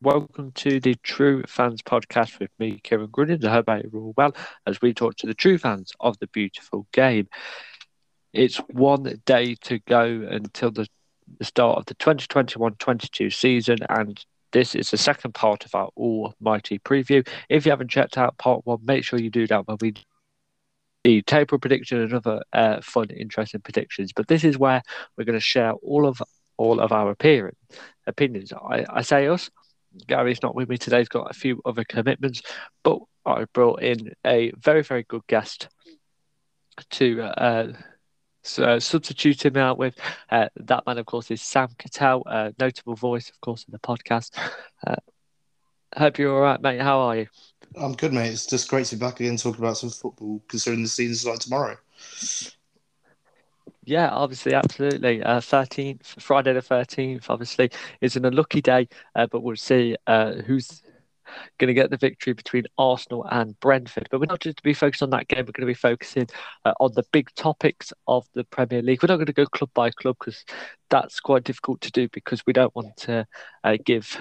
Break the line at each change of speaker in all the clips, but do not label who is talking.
Welcome to the True Fans podcast with me, Kieran Grunin. I hope you're all well as we talk to the true fans of the beautiful game. It's one day to go until the, the start of the 2021 22 season, and this is the second part of our almighty preview. If you haven't checked out part one, make sure you do that when we the table prediction and other uh, fun, interesting predictions. But this is where we're going to share all of all of our opinions. I, I say us Gary's not with me today. He's got a few other commitments, but I brought in a very, very good guest to uh, uh, substitute him out with. Uh, that man, of course, is Sam Cattell, a notable voice, of course, in the podcast. Uh, hope you're all right, mate. How are you?
I'm good, mate. It's just great to be back again talking about some football, considering the season's like tomorrow.
Yeah, obviously, absolutely. Uh, thirteenth, Friday the thirteenth, obviously, is an unlucky day, uh, but we'll see uh, who's going to get the victory between Arsenal and Brentford. But we're not just to be focused on that game. We're going to be focusing uh, on the big topics of the Premier League. We're not going to go club by club because that's quite difficult to do because we don't want to uh, give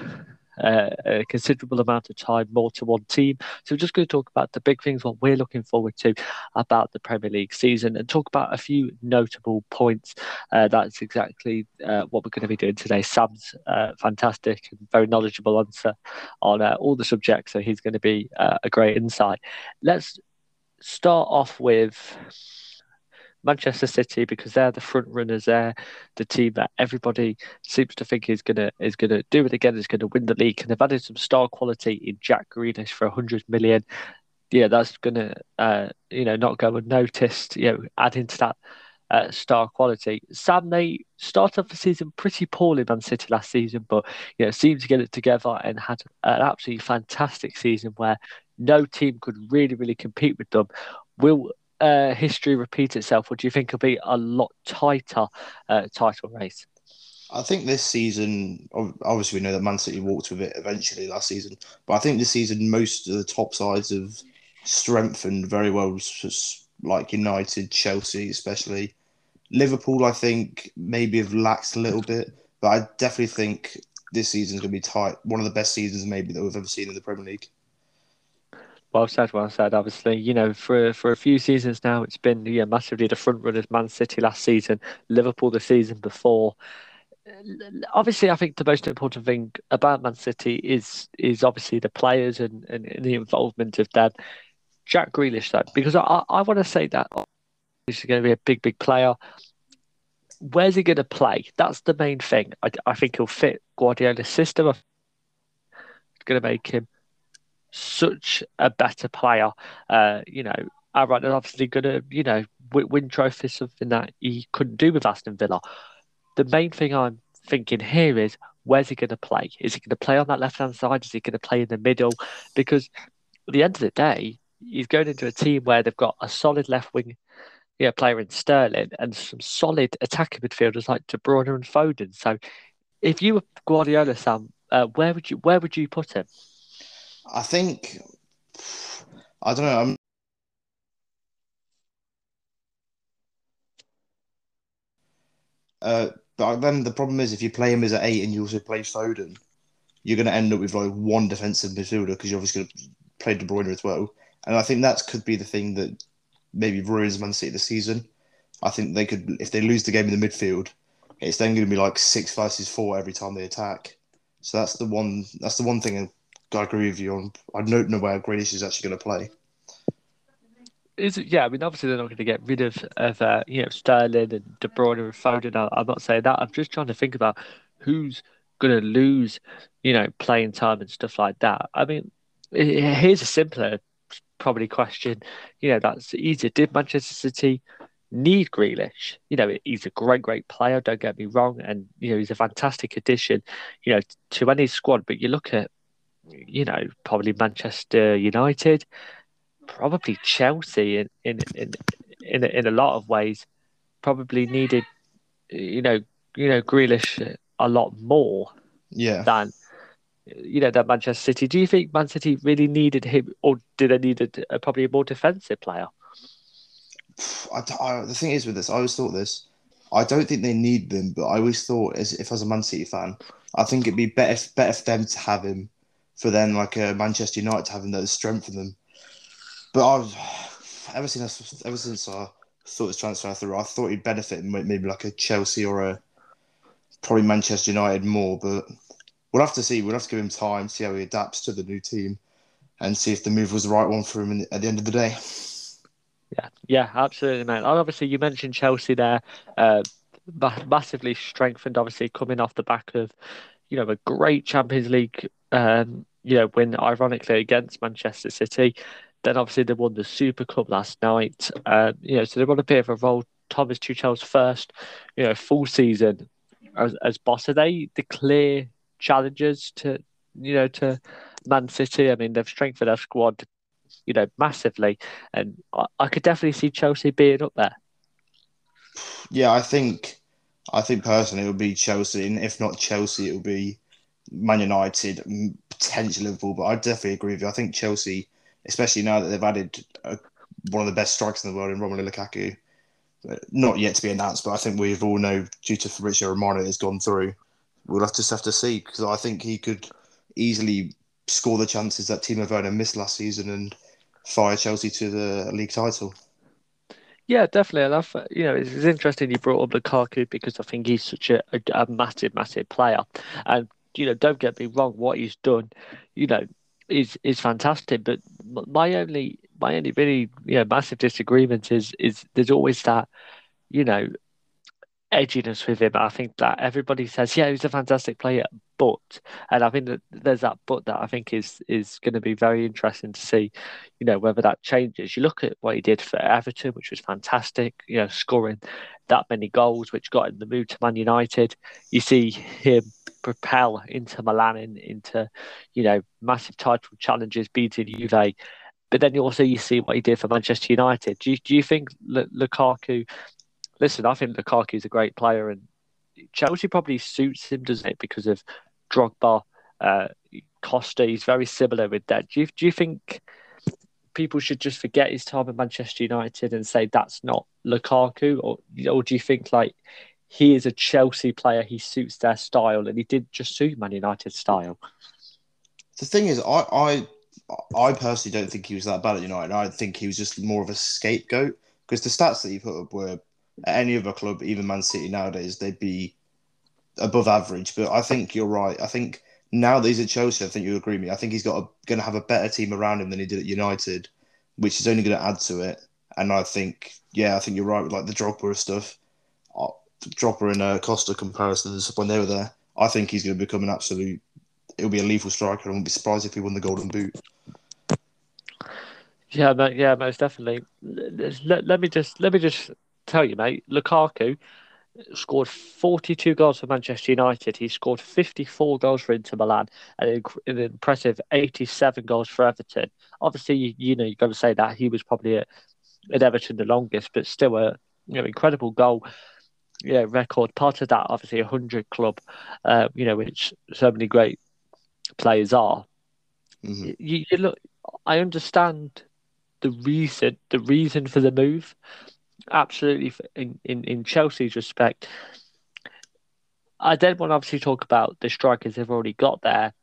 uh, a considerable amount of time more to one team. So we're just going to talk about the big things, what we're looking forward to about the Premier League season, and talk about a few notable points. Uh, that's exactly uh, what we're going to be doing today. Sam's uh, fantastic and very knowledgeable answer on uh, all the subjects, so he's going to be a great insight. Let's start off with Manchester City because they're the front runners. They're the team that everybody seems to think is gonna is gonna do it again. Is gonna win the league, and they've added some star quality in Jack Grealish for hundred million. Yeah, that's gonna uh, you know not go unnoticed. You know, adding to that uh, star quality. Sam, they started off the season pretty poorly, Man City last season, but you know seemed to get it together and had an absolutely fantastic season where no team could really really compete with them. Will uh, history repeat itself, or do you think it'll be a lot tighter uh, title race?
I think this season, obviously, we know that Man City walked with it eventually last season, but I think this season, most of the top sides have strengthened very well, like United, Chelsea, especially. Liverpool, I think, maybe have lacked a little bit, but I definitely think this season's going to be tight. One of the best seasons, maybe, that we've ever seen in the Premier League.
Well said, well said. Obviously, you know, for for a few seasons now, it's been yeah, massively the front runners. Man City last season, Liverpool the season before. Obviously, I think the most important thing about Man City is is obviously the players and, and, and the involvement of them. Jack Grealish, though, because I, I want to say that he's going to be a big, big player. Where's he going to play? That's the main thing. I, I think he'll fit Guardiola's system. It's going to make him such a better player. Uh, you know, Aaron is obviously going to, you know, win trophies, something that he couldn't do with Aston Villa. The main thing I'm thinking here is where's he going to play? Is he going to play on that left hand side? Is he going to play in the middle? Because at the end of the day, he's going into a team where they've got a solid left wing yeah, player in Sterling and some solid attacking midfielders like De Bruyne and Foden. So, if you were Guardiola, Sam, uh, where would you where would you put him?
I think I don't know. I'm Uh, but then the problem is if you play him as an eight and you also play Foden, you're going to end up with like one defensive midfielder because you're obviously going to play De Bruyne as well. And I think that could be the thing that maybe ruins Man City this season. I think they could, if they lose the game in the midfield, it's then going to be like six versus four every time they attack. So that's the one. That's the one thing I agree with you on. I don't know where Grealish is actually going to play.
Is it, yeah, I mean, obviously they're not going to get rid of, of uh, you know Sterling and De Bruyne and Foden. I, am not saying that. I'm just trying to think about who's going to lose, you know, playing time and stuff like that. I mean, here's a simpler probably question. You know, that's easier. Did Manchester City need Grealish? You know, he's a great, great player. Don't get me wrong, and you know he's a fantastic addition, you know, to any squad. But you look at you know, probably Manchester United, probably Chelsea in in in in, in a lot of ways, probably needed, you know, you know, Grealish a lot more.
Yeah.
Than you know than Manchester City. Do you think Man City really needed him, or did they need a, uh, a probably a more defensive player?
I, I, the thing is with this, I always thought this. I don't think they need them, but I always thought, as if I was a Man City fan, I think it'd be better better for them to have him, for then like a Manchester United having have strength that strengthen them. But I've ever since ever since I thought his transfer through, I thought he'd benefit maybe like a Chelsea or a probably Manchester United more. But we'll have to see. We'll have to give him time, see how he adapts to the new team, and see if the move was the right one for him at the end of the day.
Yeah, yeah, absolutely, man. Obviously, you mentioned Chelsea there, uh, massively strengthened. Obviously, coming off the back of, you know, a great Champions League, um, you know, win ironically against Manchester City. Then obviously they won the Super Cup last night. Uh, you know, so they want to bit of a role. Thomas Tuchel's first, you know, full season as, as boss. Are they the clear challengers to, you know, to Man City? I mean, they've strengthened their squad you know, massively. And I, I could definitely see Chelsea being up there.
Yeah, I think, I think personally it would be Chelsea, and if not Chelsea, it would be Man United, potentially Liverpool. But I definitely agree with you. I think Chelsea, especially now that they've added a, one of the best strikers in the world in Romelu Lukaku, uh, not yet to be announced, but I think we've all know due to Fabrizio Romano has gone through. We'll have to just have to see because I think he could easily score the chances that Timo Werner missed last season and fire Chelsea to the league title.
Yeah, definitely. And I've, you know, it's, it's interesting you brought up Lukaku because I think he's such a, a, a, massive, massive player. And, you know, don't get me wrong, what he's done, you know, is is fantastic. But my only, my only really, you know, massive disagreement is is there's always that, you know, edginess with him. I think that everybody says, yeah, he's a fantastic player, but, and I think that there's that but that I think is is going to be very interesting to see, you know, whether that changes. You look at what he did for Everton, which was fantastic, you know, scoring that many goals, which got in the move to Man United. You see him propel Inter Milan in, into, you know, massive title challenges, beating Juve. But then you also you see what he did for Manchester United. Do you, do you think L- Lukaku listen, I think Lukaku is a great player, and Chelsea probably suits him, doesn't it? Because of Drogba, uh, Costa. He's very similar with that. Do you do you think people should just forget his time at Manchester United and say that's not Lukaku, or or do you think like he is a Chelsea player, he suits their style, and he did just suit Man United style?
The thing is, I I I personally don't think he was that bad at United. I think he was just more of a scapegoat because the stats that he put up were at any other club, even Man City nowadays, they'd be above average. But I think you're right. I think now that he's at Chelsea, I think you agree with me. I think he's got going to have a better team around him than he did at United, which is only going to add to it. And I think, yeah, I think you're right with like the Drogba stuff, Drogba and uh, Costa comparisons when they were there. I think he's going to become an absolute. It'll be a lethal striker. I wouldn't be surprised if he won the Golden Boot.
Yeah, yeah, most definitely. Let, let me just let me just tell you, mate, Lukaku scored 42 goals for Manchester United. He scored 54 goals for Inter Milan and an impressive 87 goals for Everton. Obviously, you, you know, you've got to say that he was probably at, at Everton the longest, but still a you know, incredible goal. Yeah, record. Part of that, obviously, a hundred club. Uh, you know, which so many great players are. Mm-hmm. You, you look. I understand the reason. The reason for the move absolutely in, in, in Chelsea's respect. I don't want to obviously talk about the strikers they've already got there.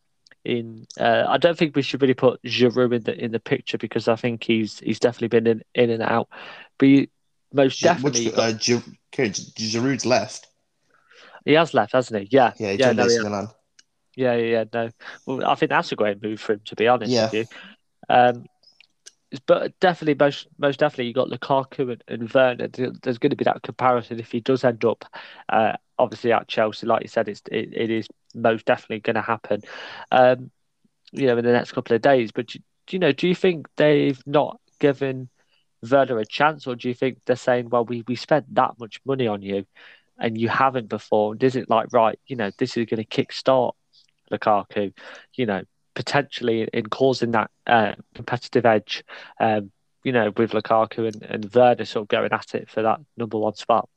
In uh, I don't think we should really put Giroud in the in the picture because I think he's he's definitely been in, in and out. But most definitely,
Which, uh, Giroud's left.
He has left, hasn't he? Yeah,
yeah, he
yeah,
no, yeah.
yeah, yeah, no. Well, I think that's a great move for him, to be honest
yeah.
with you. Um, but definitely, most most definitely, you got Lukaku and, and Werner. There's going to be that comparison if he does end up, uh, obviously at Chelsea. Like you said, it's it, it is most definitely going to happen, um, you know, in the next couple of days. But do, do you know? Do you think they've not given Werner a chance, or do you think they're saying, well, we we spent that much money on you, and you haven't performed? Is it like right? You know, this is going to kick start Lukaku. You know, potentially in causing that uh, competitive edge, um, you know, with Lukaku and, and Werner sort of going at it for that number one spot.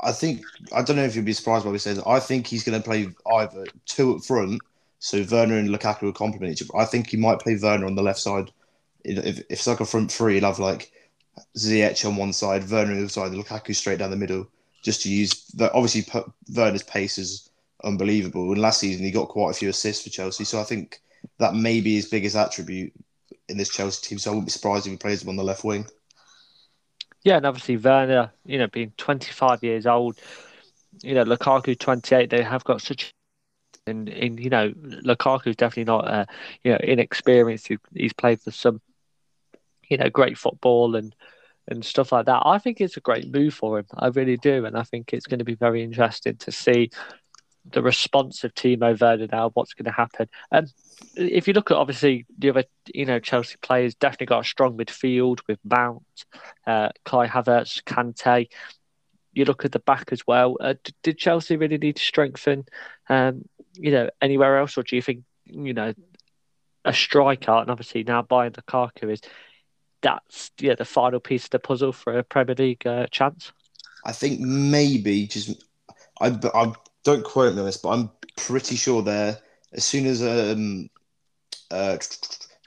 I think I don't know if you'd be surprised by what he says. I think he's going to play either two up front, so Werner and Lukaku will complement each other. I think he might play Werner on the left side. If, if it's like a front three, you'll have like Ziyech on one side, Werner on the other side, Lukaku straight down the middle. just to use. The, obviously, Werner's pace is unbelievable, and last season he got quite a few assists for Chelsea. So I think that may be his biggest attribute in this Chelsea team. So I wouldn't be surprised if he plays him on the left wing.
Yeah, and obviously Werner, you know, being 25 years old, you know, Lukaku 28, they have got such and, and you know, Lukaku's definitely not uh, you know inexperienced. He's played for some you know great football and and stuff like that. I think it's a great move for him. I really do, and I think it's going to be very interesting to see the response of Timo Werner now. What's going to happen? And if you look at obviously the other, you know, Chelsea players definitely got a strong midfield with Mount, uh, Kai Havertz, Kante. You look at the back as well. Uh, did Chelsea really need to strengthen, um, you know, anywhere else, or do you think, you know, a striker and obviously now buying Lukaku is that's yeah the final piece of the puzzle for a Premier League uh, chance?
I think maybe just I, I don't quote me on this, but I'm pretty sure they're as soon as um uh as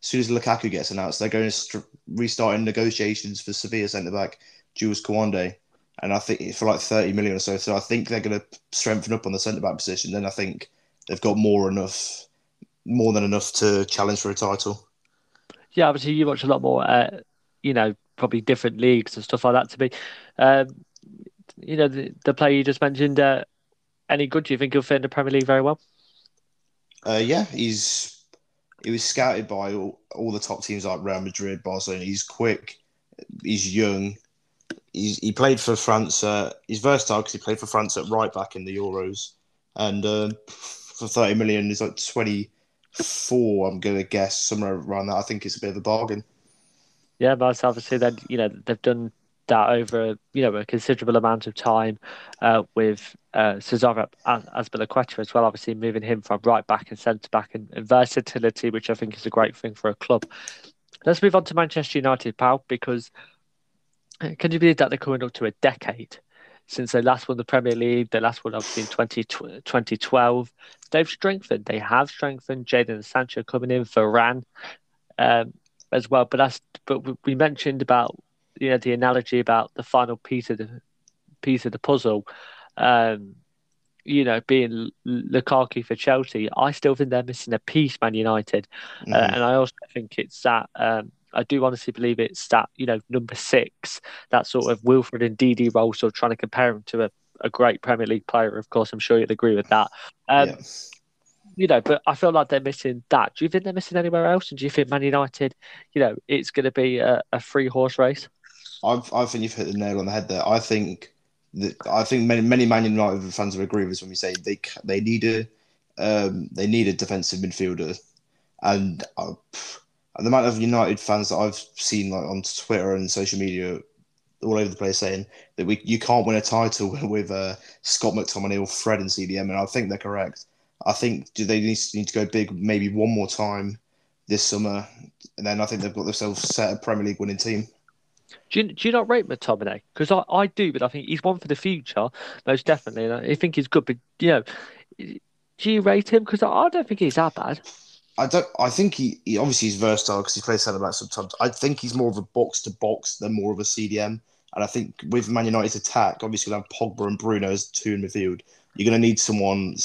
soon as Lukaku gets announced, they're going to st- restart in negotiations for Sevilla centre back Jules Kounde, and I think for like thirty million or so. So I think they're going to strengthen up on the centre back position. Then I think they've got more enough, more than enough to challenge for a title
yeah, obviously you watch a lot more, uh, you know, probably different leagues and stuff like that. To be, um, you know, the, the player you just mentioned, uh, any good? Do you think he'll fit in the Premier League very well?
Uh, yeah, he's he was scouted by all, all the top teams like Real Madrid, Barcelona. He's quick, he's young. He's, he played for France. Uh, he's versatile because he played for France at right back in the Euros, and uh, for thirty million, is like twenty four, I'm going to guess somewhere around that. I think it's a bit of a bargain.
Yeah, but obviously then you know they've done that over you know a considerable amount of time uh, with uh, Azpilicueta as well. Obviously moving him from right back and centre back and, and versatility, which I think is a great thing for a club. Let's move on to Manchester United, pal, because uh, can you believe that they're coming up to a decade since they last won the Premier League. They last won obviously in 20, 2012. They've strengthened. They have strengthened. Jadon Sancho coming in Varane um, as well. But that's but we mentioned about you know the analogy about the final piece of the piece of the puzzle. Um, you know, being Lukaku for Chelsea, I still think they're missing a piece, Man United, uh, mm-hmm. uh, and I also think it's that um, I do honestly believe it's that, you know, number six, that sort of Wilfred Ndidi role, sort of trying to compare him to a, a great Premier League player. Of course, I'm sure you'd agree with that. Um, yeah. You know, but I feel like they're missing that. Do you think they're missing anywhere else? And do you think Man United, you know, it's going to be a, a free horse race?
I, I think you've hit the nail on the head there. I think that I think many many Man United fans will agree with us when we say they they need a um, they need a defensive midfielder, and uh, the amount of United fans that I've seen like on Twitter and social media all over the place saying that we you can't win a title with uh, Scott McTominay or Fred and CDM, and I think they're correct. I think do they need to, need to go big maybe one more time this summer, and then I think they've got themselves set a Premier League winning team.
Do you, do you not rate McTominay? Because I, I do, but I think he's one for the future, most definitely. And I think he's good, but you know, do you rate him? Because I, I don't think he's that bad.
I don't. I think he, he obviously he's versatile because he plays centre back sometimes. I think he's more of a box to box than more of a CDM. And I think with Man United's attack, obviously, they have Pogba and Bruno as two in midfield. You're going to need someone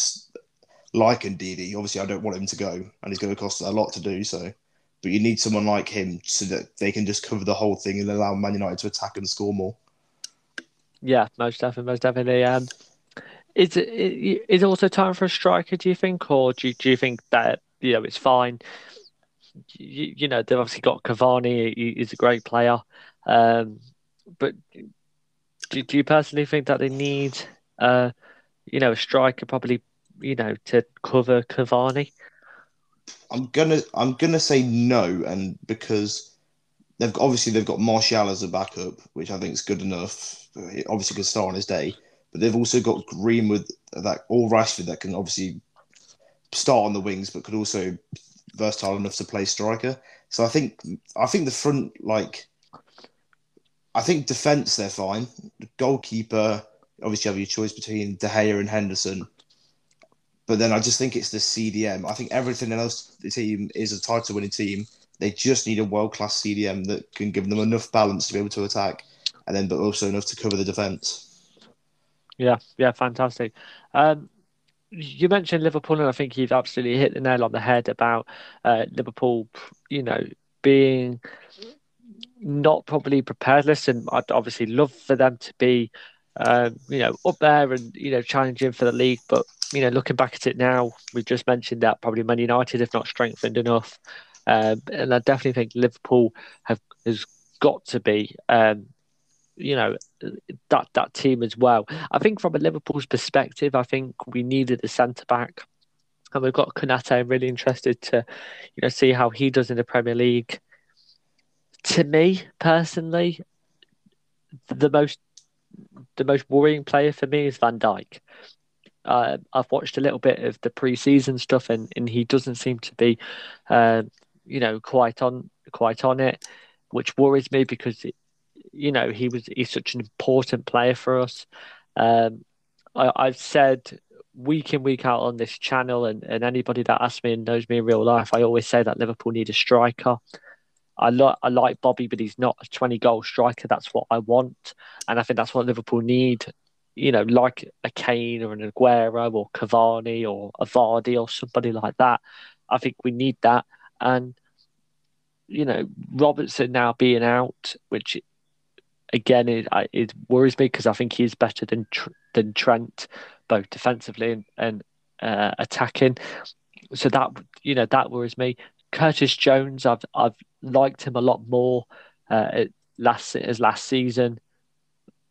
like Ndidi. Obviously, I don't want him to go, and he's going to cost a lot to do so. But you need someone like him so that they can just cover the whole thing and allow Man United to attack and score more.
Yeah, most definitely, most definitely. Um, is it is also time for a striker? Do you think, or do do you think that you know, it's fine. You, you know, they've obviously got Cavani. He, he's a great player. Um, but do, do you personally think that they need, uh, you know, a striker probably, you know, to cover Cavani?
I'm gonna I'm gonna say no, and because they've obviously they've got Martial as a backup, which I think is good enough. He obviously could start on his day, but they've also got Greenwood that or Rashford that can obviously start on the wings, but could also versatile enough to play striker. So I think I think the front like I think defense they're fine. The goalkeeper obviously have your choice between De Gea and Henderson. But then I just think it's the CDM. I think everything else the team is a title winning team. They just need a world class CDM that can give them enough balance to be able to attack and then but also enough to cover the defence.
Yeah, yeah, fantastic. Um, you mentioned Liverpool, and I think you've absolutely hit the nail on the head about uh, Liverpool, you know, being not properly prepared. Listen, I'd obviously love for them to be, um, you know, up there and you know challenging for the league. But you know, looking back at it now, we've just mentioned that probably Man United have not strengthened enough, um, and I definitely think Liverpool have has got to be. Um, you know that that team as well. I think from a Liverpool's perspective, I think we needed a centre back, and we've got Konate. I'm really interested to, you know, see how he does in the Premier League. To me personally, the most the most worrying player for me is Van Dijk. Uh, I've watched a little bit of the pre-season stuff, and, and he doesn't seem to be, uh, you know, quite on quite on it, which worries me because you know, he was he's such an important player for us. Um, I, I've said week in week out on this channel, and, and anybody that asks me and knows me in real life, I always say that Liverpool need a striker. I like I like Bobby, but he's not a twenty goal striker. That's what I want, and I think that's what Liverpool need. You know, like a Kane or an Aguero or Cavani or a Vardy or somebody like that. I think we need that, and you know, Robertson now being out, which again, it, it worries me because I think he's better than than Trent, both defensively and, and uh, attacking. So that you know that worries me. Curtis Jones, I've I've liked him a lot more uh, last as last season.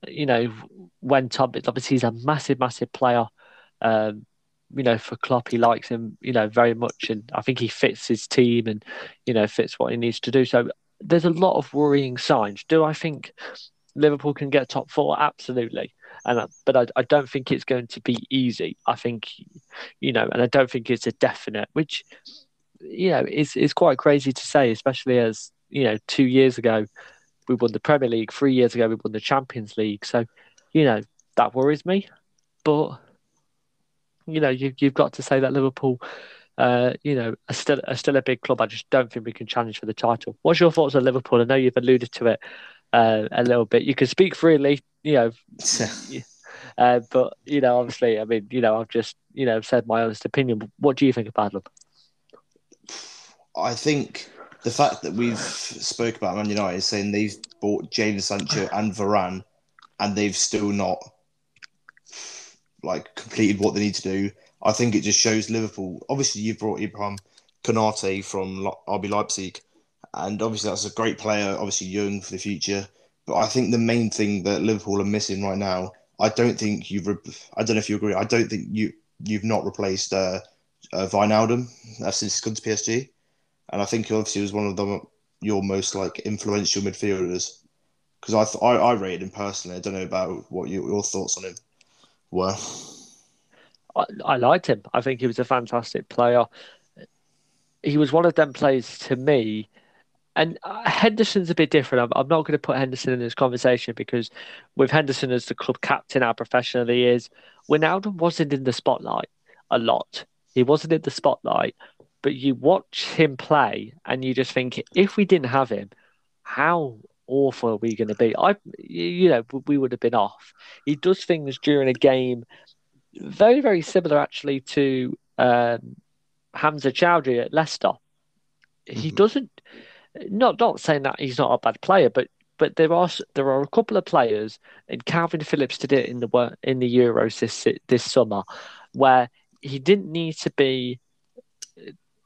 You know, went up. Obviously, he's a massive, massive player. Um, you know, for Klopp, he likes him. You know, very much, and I think he fits his team and you know fits what he needs to do. So there's a lot of worrying signs. Do I think Liverpool can get top four? Absolutely. And but I, I don't think it's going to be easy. I think, you know, and I don't think it's a definite, which you know is is quite crazy to say, especially as you know two years ago we won the Premier League, three years ago we won the Champions League. So, you know, that worries me. But you know, you you've got to say that Liverpool uh, you know, are still are still a big club. I just don't think we can challenge for the title. What's your thoughts on Liverpool? I know you've alluded to it uh, a little bit. You can speak freely, you know, uh, but you know, obviously, I mean, you know, I've just you know said my honest opinion. What do you think about them?
I think the fact that we've spoke about Man United saying they've bought Jadon Sancho and Varane, and they've still not like completed what they need to do. I think it just shows Liverpool. Obviously, you've brought Ibrahim Konate from RB Leipzig, and obviously that's a great player. Obviously, young for the future. But I think the main thing that Liverpool are missing right now, I don't think you've. Re- I don't know if you agree. I don't think you you've not replaced uh, uh, Wijnaldum uh, since he's gone to PSG, and I think obviously was one of the your most like influential midfielders. Because I, th- I I rated him personally. I don't know about what you, your thoughts on him were.
I, I liked him. I think he was a fantastic player. He was one of them players to me. And uh, Henderson's a bit different. I'm, I'm not going to put Henderson in this conversation because with Henderson as the club captain, how professional he is, Wijnaldum wasn't in the spotlight a lot. He wasn't in the spotlight, but you watch him play and you just think, if we didn't have him, how awful are we going to be? I, you know, we would have been off. He does things during a game very, very similar actually to um, Hamza Choudhury at Leicester. Mm-hmm. He doesn't. Not not saying that he's not a bad player, but but there are there are a couple of players, and Kalvin Phillips did it in the in the Euros this this summer, where he didn't need to be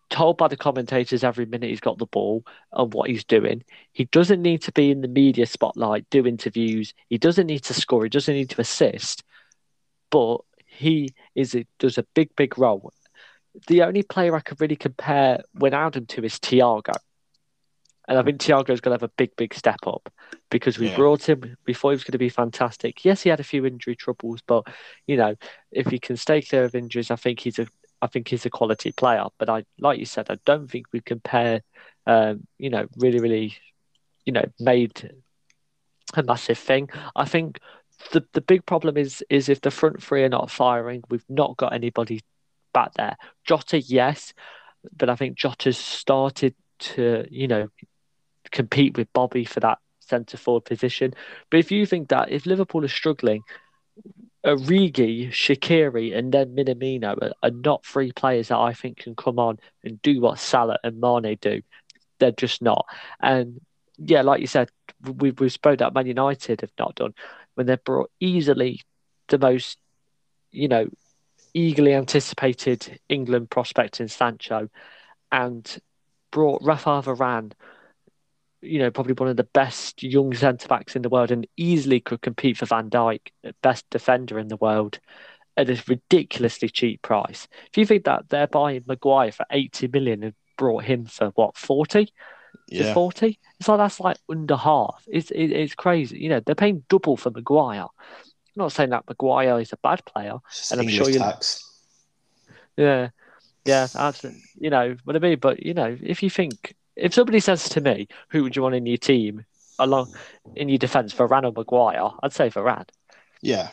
told by the commentators every minute he's got the ball and what he's doing. He doesn't need to be in the media spotlight, do interviews. He doesn't need to score. He doesn't need to assist. But he is a, does a big, big role. The only player I could really compare Wijnaldum to is Thiago. And I think Thiago's going to have a big, big step up because we yeah. brought him before he was going to be fantastic. Yes, he had a few injury troubles, but you know, if he can stay clear of injuries, I think he's a, I think he's a quality player. But I, like you said, I don't think we compare, um, you know, really, really, you know, made a massive thing. I think the the big problem is is if the front three are not firing, we've not got anybody back there. Jota, yes, but I think Jota's started to you know compete with Bobby for that centre forward position. But if you think that if Liverpool are struggling, Origi, Shaqiri, and then Minamino are, are, not three players that I think can come on and do what Salah and Mane do. They're just not. And yeah, like you said, we we spoke that Man United have not done when they brought easily the most, you know, eagerly anticipated England prospect in Sancho, and brought Rafael Varane you know, probably one of the best young centre backs in the world and easily could compete for Van Dijk, best defender in the world, at a ridiculously cheap price. If you think that they're buying Maguire for 80 million and brought him for what, 40? Yeah. 40? It's like that's like under half. It's it, it's crazy. You know, they're paying double for Maguire. I'm not saying that Maguire is a bad player.
and I'm sure you tax.
Yeah. Yeah, absolutely. You know what I mean? But you know, if you think if somebody says to me, "Who would you want in your team along in your defence for or Maguire?" I'd say Varane.
Yeah.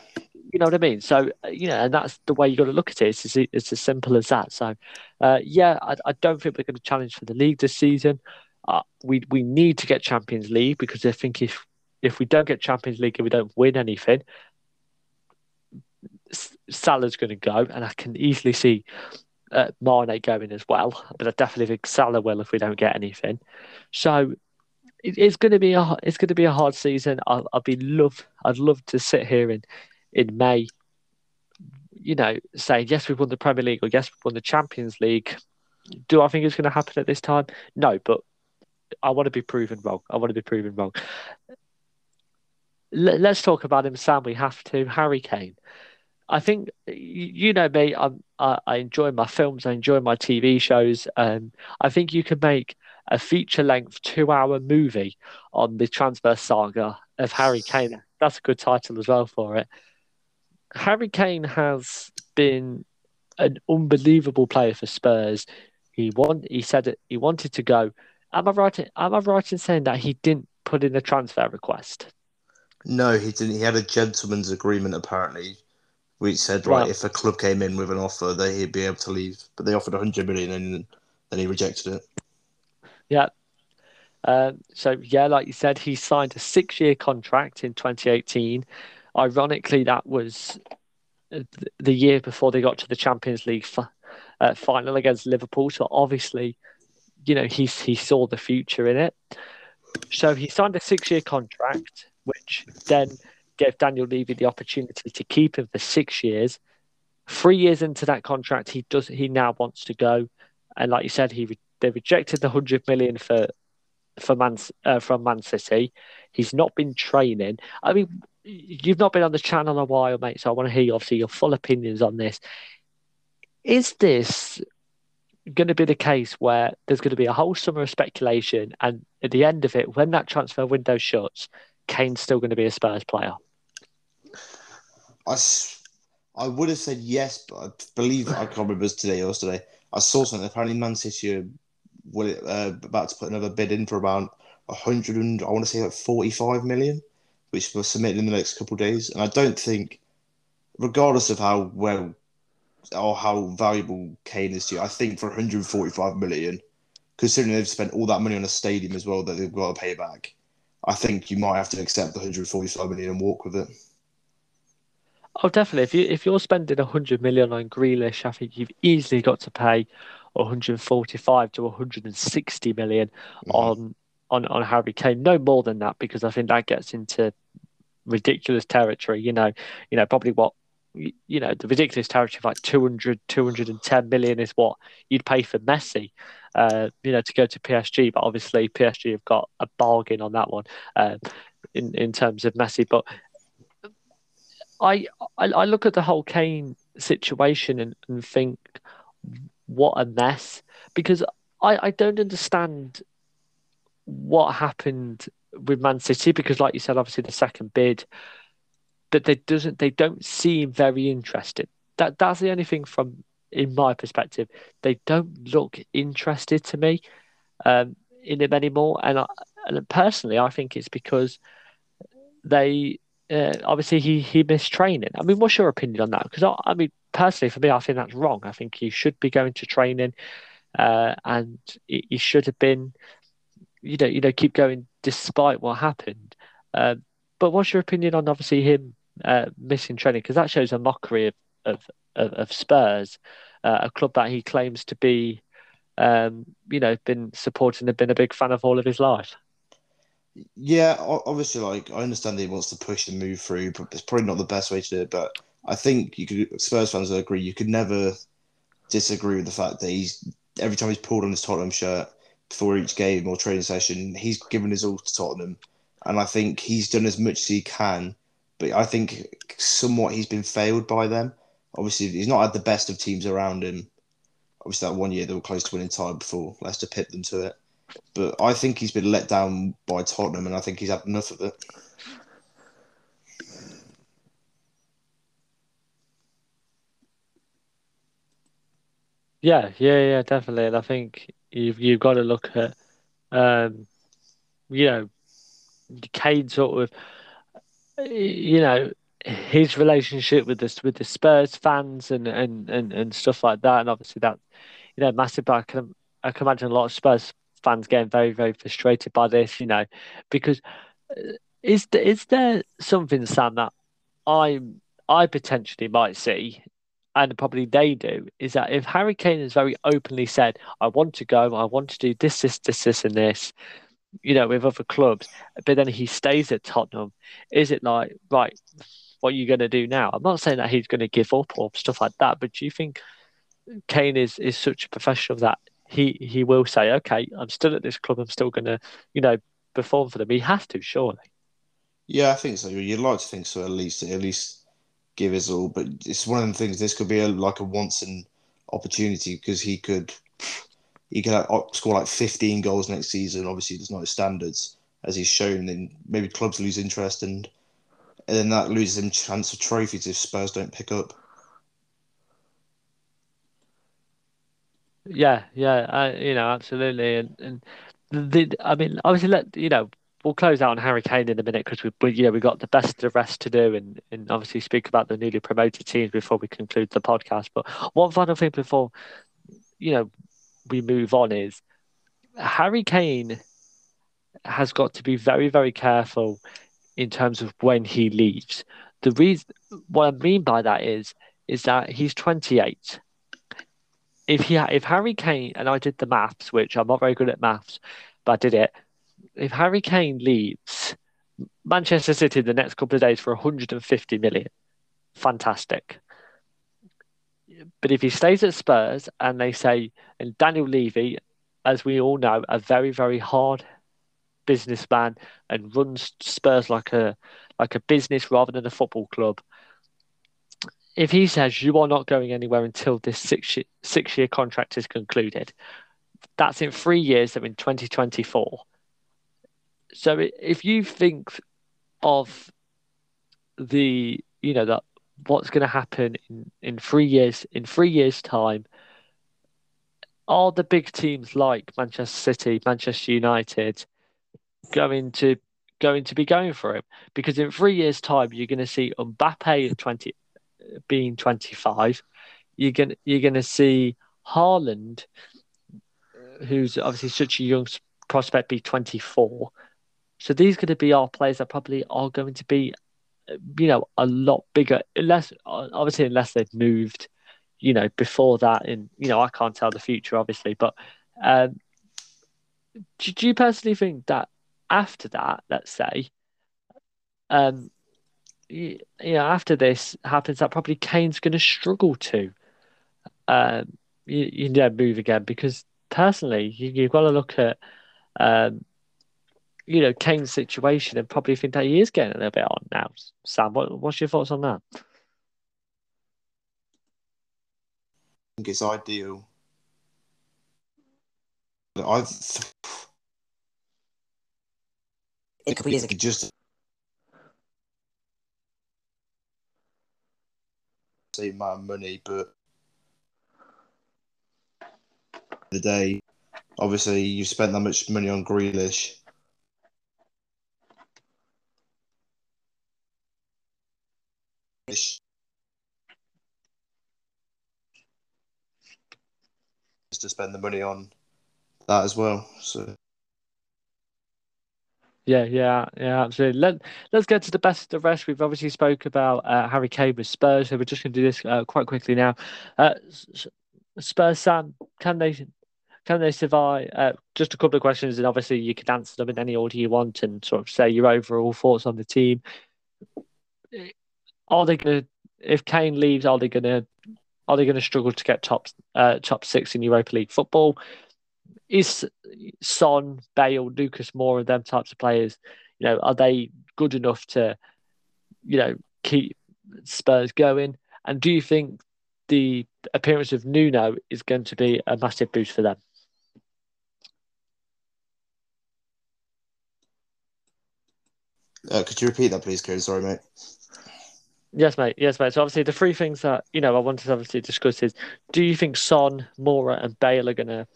You know what I mean? So you know, and that's the way you got to look at it. It's as, it's as simple as that. So, uh, yeah, I, I, don't think we're going to challenge for the league this season. Uh, we we need to get Champions League because I think if if we don't get Champions League and we don't win anything, Salah's going to go, and I can easily see uh, Mane going as well, but I definitely think Salah will if we don't get anything. So it, it's going to be a it's going to be a hard season. I'll, I'll be love I'd love to sit here in in May, you know, saying yes we've won the Premier League or yes we've won the Champions League. Do I think it's going to happen at this time? No, but I want to be proven wrong. I want to be proven wrong. Let, us talk about him, Sam. We have to. Harry Kane. I think you know me. I'm, I, I enjoy my films. I enjoy my TV shows. Um, I think you could make a feature-length two-hour movie on the transverse saga of Harry Kane. That's a good title as well for it. Harry Kane has been an unbelievable player for Spurs. He want he said that he wanted to go. Am I right? Am I right in saying that he didn't put in a transfer request?
No, he didn't. He had a gentleman's agreement apparently which said right, if a club came in with an offer that he'd be able to leave, but they offered 100 million and then he rejected it.
Yeah. Um, so yeah, like you said, he signed a six-year contract in 2018. Ironically, that was the year before they got to the Champions League uh, final against Liverpool. So obviously, you know, he he saw the future in it. So he signed a six-year contract, which then gave Daniel Levy the opportunity to keep him for six years. Three years into that contract, he does he now wants to go, and like you said, he they rejected the hundred million for for Man uh, from Man City. He's not been training. I mean, you've not been on the channel a while, mate. So I want to hear obviously your full opinions on this. Is this going to be the case where there's going to be a whole summer of speculation, and at the end of it, when that transfer window shuts, Kane's still going to be a Spurs player?
I, I would have said yes, but I believe I can't remember today or yesterday. I saw something. Apparently, Man City are uh, about to put another bid in for about a hundred and I want to say like forty-five million, which was submitted in the next couple of days. And I don't think, regardless of how well or how valuable Kane is to you, I think for 145 million, considering they've spent all that money on a stadium as well that they've got to pay back, I think you might have to accept the 145 million and walk with it.
Oh, definitely. If you if you're spending hundred million on Grealish, I think you've easily got to pay 145 to 160 million mm-hmm. on on on Harry Kane. No more than that, because I think that gets into ridiculous territory. You know, you know, probably what you know the ridiculous territory of like 200 210 million is what you'd pay for Messi uh, you know to go to PSG but obviously PSG have got a bargain on that one uh, in in terms of Messi but I, I, I look at the whole Kane situation and, and think, what a mess. Because I, I don't understand what happened with Man City because, like you said, obviously the second bid, but they doesn't they don't seem very interested. That that's the only thing from in my perspective. They don't look interested to me um, in him anymore, and, I, and personally, I think it's because they uh, obviously he he missed training. I mean, what's your opinion on that? Because I, I, mean, personally, for me, I think that's wrong. I think he should be going to training, uh, and he, should have been, you know, you know, keep going despite what happened. Uh, but what's your opinion on obviously him uh, missing training because that shows a mockery of of, of, of Spurs, uh, a club that he claims to be, um, you know, been supporting and been a big fan of all of his life.
Yeah, obviously, like I understand that he wants to push and move through, but it's probably not the best way to do it. But I think you could Spurs fans will agree. You could never disagree with the fact that he's every time he's pulled on his Tottenham shirt before each game or training session, he's given his all to Tottenham, and I think he's done as much as he can. But I think somewhat he's been failed by them. Obviously, he's not had the best of teams around him. Obviously, that one year they were close to winning title before Leicester pipped them to it. But I think he's been let down by Tottenham, and I think he's had enough of it.
Yeah, yeah, yeah, definitely. And I think you've you've got to look at, um, you know, Kane sort of, you know, his relationship with the with the Spurs fans and and and, and stuff like that, and obviously that, you know, massive. But I can I can imagine a lot of Spurs fans getting very very frustrated by this, you know, because uh, is is there something Sam that I I potentially might see and probably they do, is that if Harry Kane has very openly said, I want to go, I want to do this, this, this, this, and this, you know, with other clubs, but then he stays at Tottenham, is it like, right, what are you going to do now? I'm not saying that he's going to give up or stuff like that, but do you think Kane is, is such a professional that he, he will say, okay, I'm still at this club, I'm still going to, you know, perform for them? He has to, surely.
Yeah, I think so. You'd like to think so, at least. At least give his all. But it's one of the things. This could be a, like a once in opportunity because he could he could have, score like 15 goals next season. Obviously, there's no standards as he's shown. Then maybe clubs lose interest and and then that loses him chance of trophies if Spurs don't pick up.
Yeah, yeah, uh, you know, absolutely, and and the, I mean, obviously, let you know, we'll close out on Harry Kane in a minute because we, we, you know, we got the best of rest to do, and, and obviously speak about the newly promoted teams before we conclude the podcast. But one final thing before, you know, we move on is Harry Kane has got to be very, very careful in terms of when he leaves. The reason, what I mean by that is, is that he's 28. If he, if Harry Kane and I did the maths, which I'm not very good at maths, but I did it if Harry Kane leaves Manchester City the next couple of days for 150 million, fantastic. But if he stays at Spurs and they say, and Daniel Levy, as we all know, a very, very hard businessman and runs Spurs like a like a business rather than a football club. If he says you are not going anywhere until this six year, six year contract is concluded, that's in three years. So in 2024, so if you think of the you know that what's going to happen in in three years in three years time are the big teams like manchester city manchester united going to going to be going for him because in three years time you're going to see Mbappe 20 being 25 you're going you're going to see Haaland who's obviously such a young prospect be 24 so these are going to be our players that probably are going to be, you know, a lot bigger, unless obviously unless they've moved, you know, before that. And you know, I can't tell the future, obviously, but um, do, do you personally think that after that, let's say, um, you, you know, after this happens, that probably Kane's going to struggle to, um, you, you know, move again because personally, you, you've got to look at um, you know, Kane's situation and probably think that he is getting a little bit on now. Sam, what, what's your thoughts on that? I
think it's ideal. I a couple years ago, just save my money, but the day, obviously, you spent that much money on Grealish to spend the money on that as well. So
Yeah, yeah, yeah, absolutely. Let Let's get to the best of the rest. We've obviously spoke about uh, Harry Kane with Spurs, so we're just going to do this uh, quite quickly now. Uh, Spurs, Sam, can they can they survive? Uh, just a couple of questions, and obviously you can answer them in any order you want, and sort of say your overall thoughts on the team. Are they going to, if Kane leaves, are they going to, are they going to struggle to get top uh, top six in Europa League football? is Son, Bale, Lucas Moura, them types of players, you know, are they good enough to, you know, keep Spurs going? And do you think the appearance of Nuno is going to be a massive boost for them?
Uh, could you repeat that, please, Kieran? Sorry, mate.
Yes, mate. Yes, mate. So obviously, the three things that you know I wanted to obviously discuss is: Do you think Son, Moura, and Bale are to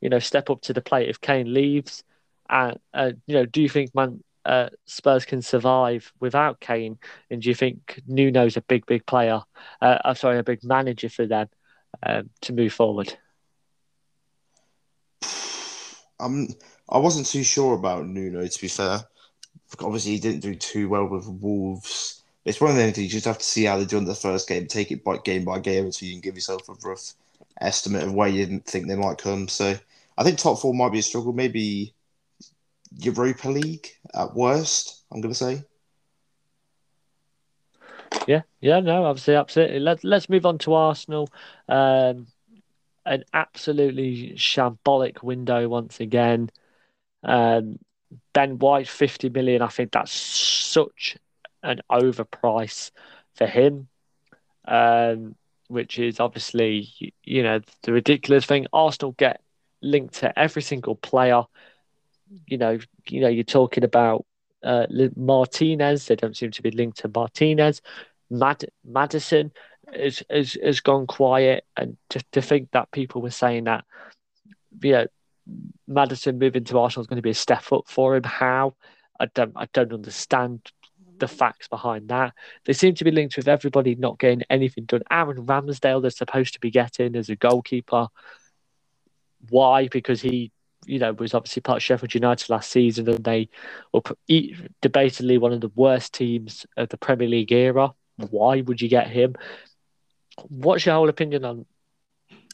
you know, step up to the plate if Kane leaves? And uh, you know, do you think Man uh, Spurs can survive without Kane? And do you think Nuno's a big, big player? Uh, I'm sorry, a big manager for them um, to move forward?
Um, I wasn't too sure about Nuno. To be fair, obviously he didn't do too well with Wolves. It's one of the things you just have to see how they do in the first game, take it by game by game, until you can give yourself a rough estimate of where you think they might come. So I think top four might be a struggle. Maybe Europa League at worst. I'm going to say.
Yeah, yeah, no, obviously, absolutely. Let's let's move on to Arsenal. Um, an absolutely shambolic window once again. Um, ben White, fifty million. I think that's such an overprice for him. Um, which is obviously you know the ridiculous thing. Arsenal get linked to every single player. You know, you know, you're talking about uh, Martinez. They don't seem to be linked to Martinez. Mad- Maddison has, has has gone quiet, and to, to think that people were saying that, you know, Maddison moving to Arsenal is going to be a step up for him. How? I don't I don't understand the facts behind that. They seem to be linked with everybody not getting anything done. Aaron Ramsdale, they're supposed to be getting as a goalkeeper. Why? Because he, you know, was obviously part of Sheffield United last season, and they were debatedly one of the worst teams of the Premier League era. Why would you get him? What's your whole opinion on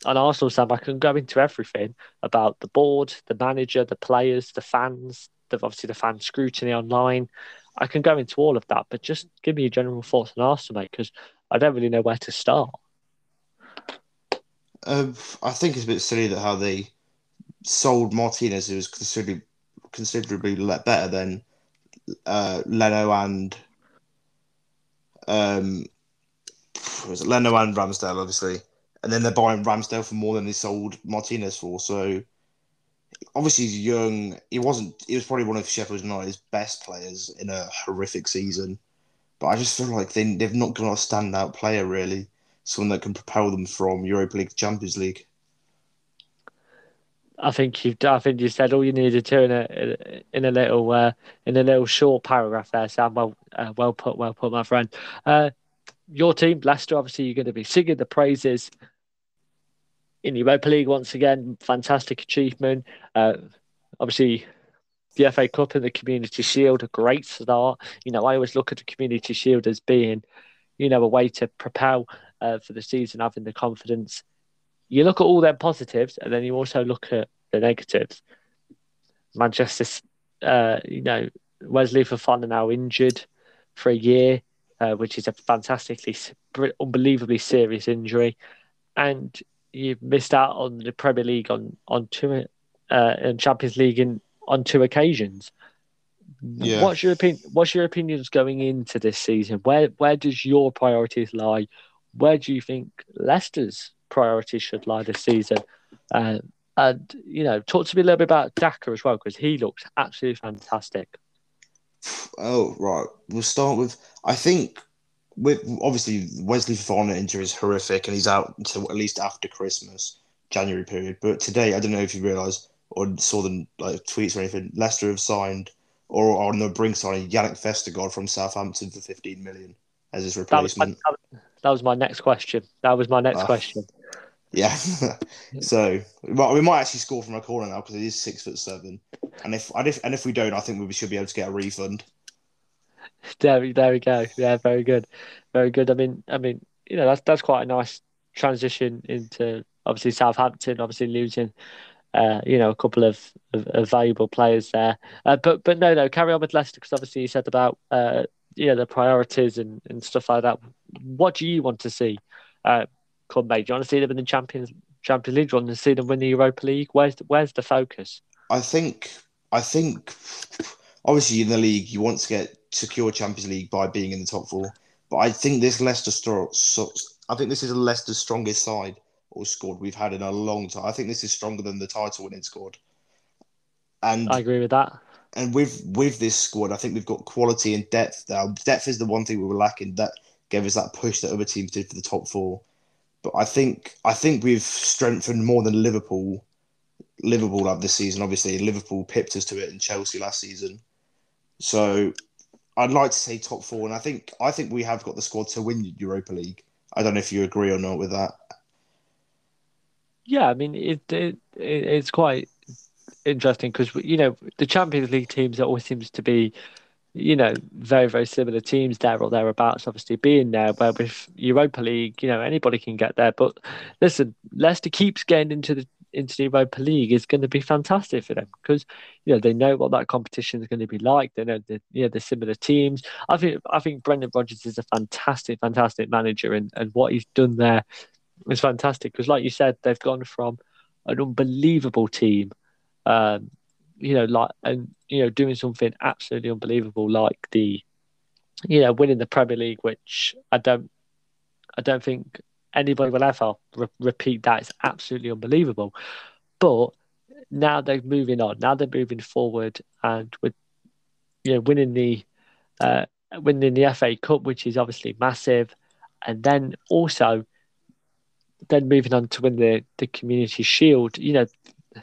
on Arsenal, Sam? I can go into everything about the board, the manager, the players, the fans, the, obviously the fan scrutiny online. I can go into all of that, but just give me your general thoughts on Arsenal, mate, because I don't really know where to start.
Um, I think it's a bit silly that how they sold Martinez, who was considerably considerably better than uh, Leno and um, was it Leno and Ramsdale, obviously, and then they're buying Ramsdale for more than they sold Martinez for. So obviously he's young. He wasn't. He was probably one of Sheffield United's best players in a horrific season. But I just feel like they they've not got a standout player really, someone that can propel them from Europa League to Champions League.
I think you've. I think you said all you needed to in a in a little uh, in a little short paragraph there, Sam. Well, uh, well put, well put, my friend. Uh, your team, Leicester. Obviously, you're going to be singing the praises in Europa League once again. Fantastic achievement. Uh, obviously, the FA Cup and the Community Shield, a great start. You know, I always look at the Community Shield as being, you know, a way to propel uh, for the season, having the confidence. You look at all their positives, and then you also look at the negatives. Manchester, uh, you know, Wesley Fofana now injured for a year, uh, which is a fantastically, unbelievably serious injury. And you've missed out on the Premier League on on two uh, and Champions League in on two occasions. Yeah. What's your opinion? What's your opinions going into this season? Where where does your priorities lie? Where do you think Leicester's priorities should lie this season? Uh, and you know, talk to me a little bit about Daka as well because he looks absolutely fantastic.
Oh right, we'll start with. I think with obviously Wesley Fofana injury is horrific, and he's out until at least after Christmas, January period. But today, I don't know if you realise or saw the like tweets or anything. Leicester have signed or on the brink signing Jannik Vestergaard from Southampton for 15 million as his replacement.
That was my, that was my next question. That was my next uh, question.
Yeah. so well, we might actually score from a corner now because it is six foot seven. And if and if and if we don't, I think we should be able to get a refund.
There, there we go. Yeah, very good, very good. I mean, I mean, you know, that's that's quite a nice transition into obviously Southampton, obviously losing, uh, you know, a couple of, of, of valuable players there. Uh, but but no, no, carry on with Leicester because obviously you said about uh, you know the priorities and, and stuff like that. What do you want to see uh, come? Do you want to see them in the Champions Champions League? Do you want to see them win the Europa League? Where's the, where's the focus?
I think I think obviously in the league you want to get secure Champions League by being in the top four. But I think this Leicester store, so, I think this is Leicester's strongest side or squad we've had in a long time. I think this is stronger than the title winning squad. And
I agree with that.
And with with this squad, I think we've got quality and depth now. Depth is the one thing we were lacking that gave us that push that other teams did for the top four. But I think I think we've strengthened more than Liverpool. Liverpool have this season. Obviously, Liverpool pipped us to it in Chelsea last season. So I'd like to say top four, and I think I think we have got the squad to win Europa League. I don't know if you agree or not with that.
Yeah, I mean it, it it's quite interesting because you know the Champions League teams always seems to be you know very very similar teams there or thereabouts obviously being there where with Europa League you know anybody can get there but listen Leicester keeps getting into the into the Europa League is going to be fantastic for them because you know they know what that competition is going to be like. They know the you know the similar teams. I think I think Brendan Rodgers is a fantastic, fantastic manager, and and what he's done there is fantastic because, like you said, they've gone from an unbelievable team, um, you know, like and you know doing something absolutely unbelievable like the you know winning the Premier League, which I don't I don't think anybody will ever re- repeat that. It's absolutely unbelievable. But now they're moving on. Now they're moving forward, and with you know winning the uh, winning the FA Cup, which is obviously massive, and then also then moving on to win the the Community Shield. You know,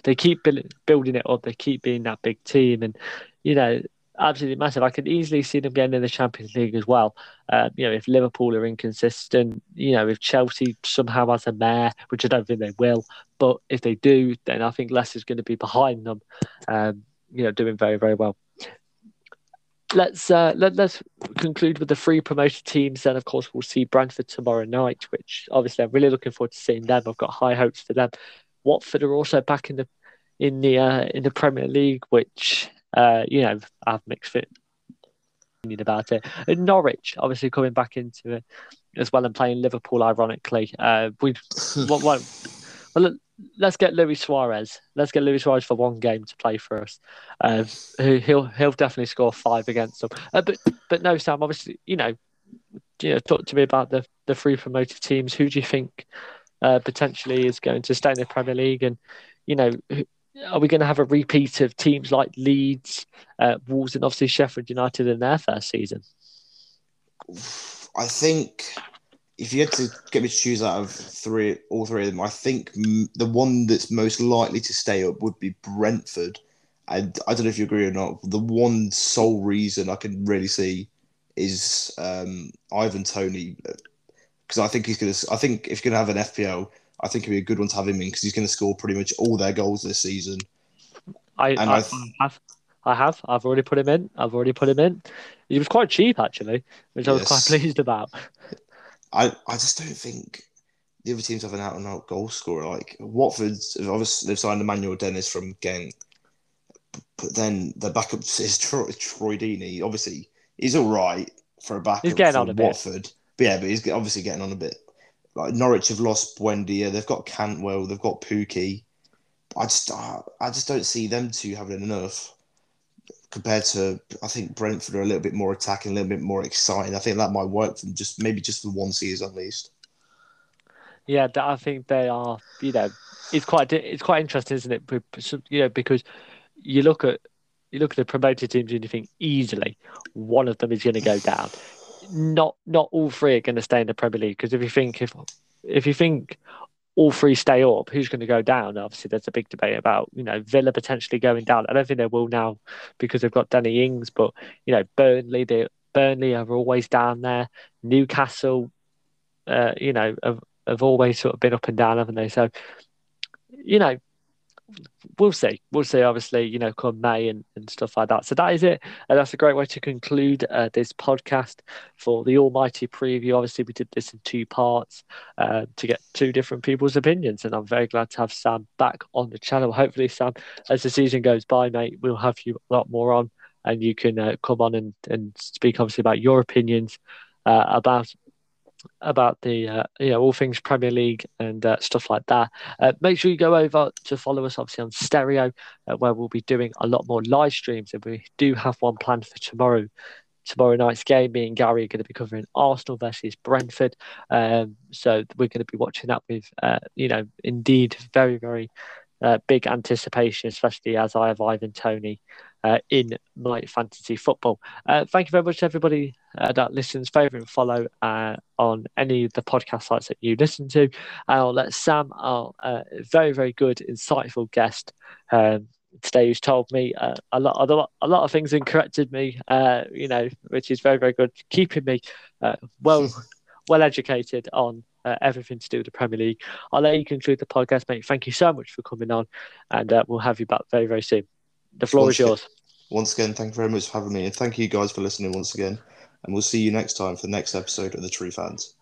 they keep building it up. They keep being that big team, and you know absolutely massive. I could easily see them getting in the Champions League as well. Uh, you know, if Liverpool are inconsistent, you know, if Chelsea somehow has a mare, which I don't think they will, but if they do, then I think Leicester's going to be behind them. Um, you know, doing very very well. Let's uh, let, let's conclude with the three promoted teams. Then, of course, we'll see Brentford tomorrow night, which obviously I'm really looking forward to seeing them. I've got high hopes for them. Watford are also back in the in the uh, in the Premier League, which uh, you know, I have mixed opinion about it. And Norwich, obviously coming back into it as well and playing Liverpool, ironically. Uh, we what, what, well, let's get Luis Suarez. Let's get Luis Suarez for one game to play for us. Uh, he'll he'll definitely score five against them. Uh, but but no, Sam. Obviously, you know, you know, talk to me about the the three promoted teams. Who do you think uh, potentially is going to stay in the Premier League? And you know, are we going to have a repeat of teams like Leeds, uh, Wolves, and obviously Sheffield United in their first season?
I think if you had to get me to choose out of three, all three of them, I think the one that's most likely to stay up would be Brentford. And I don't know if you agree or not. The one sole reason I can really see is um, Ivan Toney, because I think he's going to. I think if you're going to have an FPL, I think it'd be a good one to have him in because he's going to score pretty much all their goals this season.
I, I, I, have, I have, I've already put him in. I've already put him in. He was quite cheap actually, which I was quite pleased about.
I, I just don't think the other teams have an out and out goal scorer. Like Watford, obviously they've signed Emmanuel Dennis from Genk, but then the backup is Troy, Troy Deeney. Obviously, he's all right for a backup.
He's getting on a
Watford.
bit.
But yeah, but he's obviously getting on a bit like Norwich have lost Buendia, they've got Cantwell, they've got Pukki. I just I just don't see them two having enough compared to I think Brentford are a little bit more attacking, a little bit more exciting. I think that might work for them just maybe just for one season at least.
Yeah, I think they are. You know, it's quite it's quite interesting, isn't it? You know, because you look at you look at the promoted teams and you think easily one of them is going to go down not not all three are going to stay in the Premier League because if you think if if you think all three stay up, who's going to go down? Obviously, there's a big debate about you know Villa potentially going down. I don't think they will now because they've got Danny Ings, but you know Burnley, they Burnley are always down there. Newcastle, uh, you know, have, have always sort of been up and down, haven't they? So, you know, we'll see. We'll see, obviously, you know, come May and, and stuff like that. So that is it. And that's a great way to conclude uh, this podcast for the Almighty preview. Obviously, we did this in two parts uh, to get two different people's opinions. And I'm very glad to have Sam back on the channel. Hopefully, Sam, as the season goes by, mate, we'll have you a lot more on and you can uh, come on and, and speak, obviously, about your opinions uh, about about the uh, you know all things Premier League and uh, stuff like that. Uh, make sure you go over to follow us obviously on Stereo, uh, where we'll be doing a lot more live streams, and we do have one planned for tomorrow. Tomorrow night's game, me and Gary are going to be covering Arsenal versus Brentford. Um, so we're going to be watching that with, uh, you know, indeed very, very uh, big anticipation, especially as I have Ivan Toney uh, in my fantasy football. Uh, thank you very much, to everybody uh, that listens, favourite and follow uh, on any of the podcast sites that you listen to. I'll let Sam, our uh, very, very good, insightful guest, um, today who's told me uh, a lot, a lot, a lot of things and corrected me. you know, which is very, very good, keeping me well, well educated on everything to do with the Premier League. I'll let you conclude the podcast, mate. Thank you so much for coming on, and we'll have you back very, very soon. The floor once is yours.
Once again, thank you very much for having me, and thank you guys for listening once again. And we'll see you next time for the next episode of the True Fans.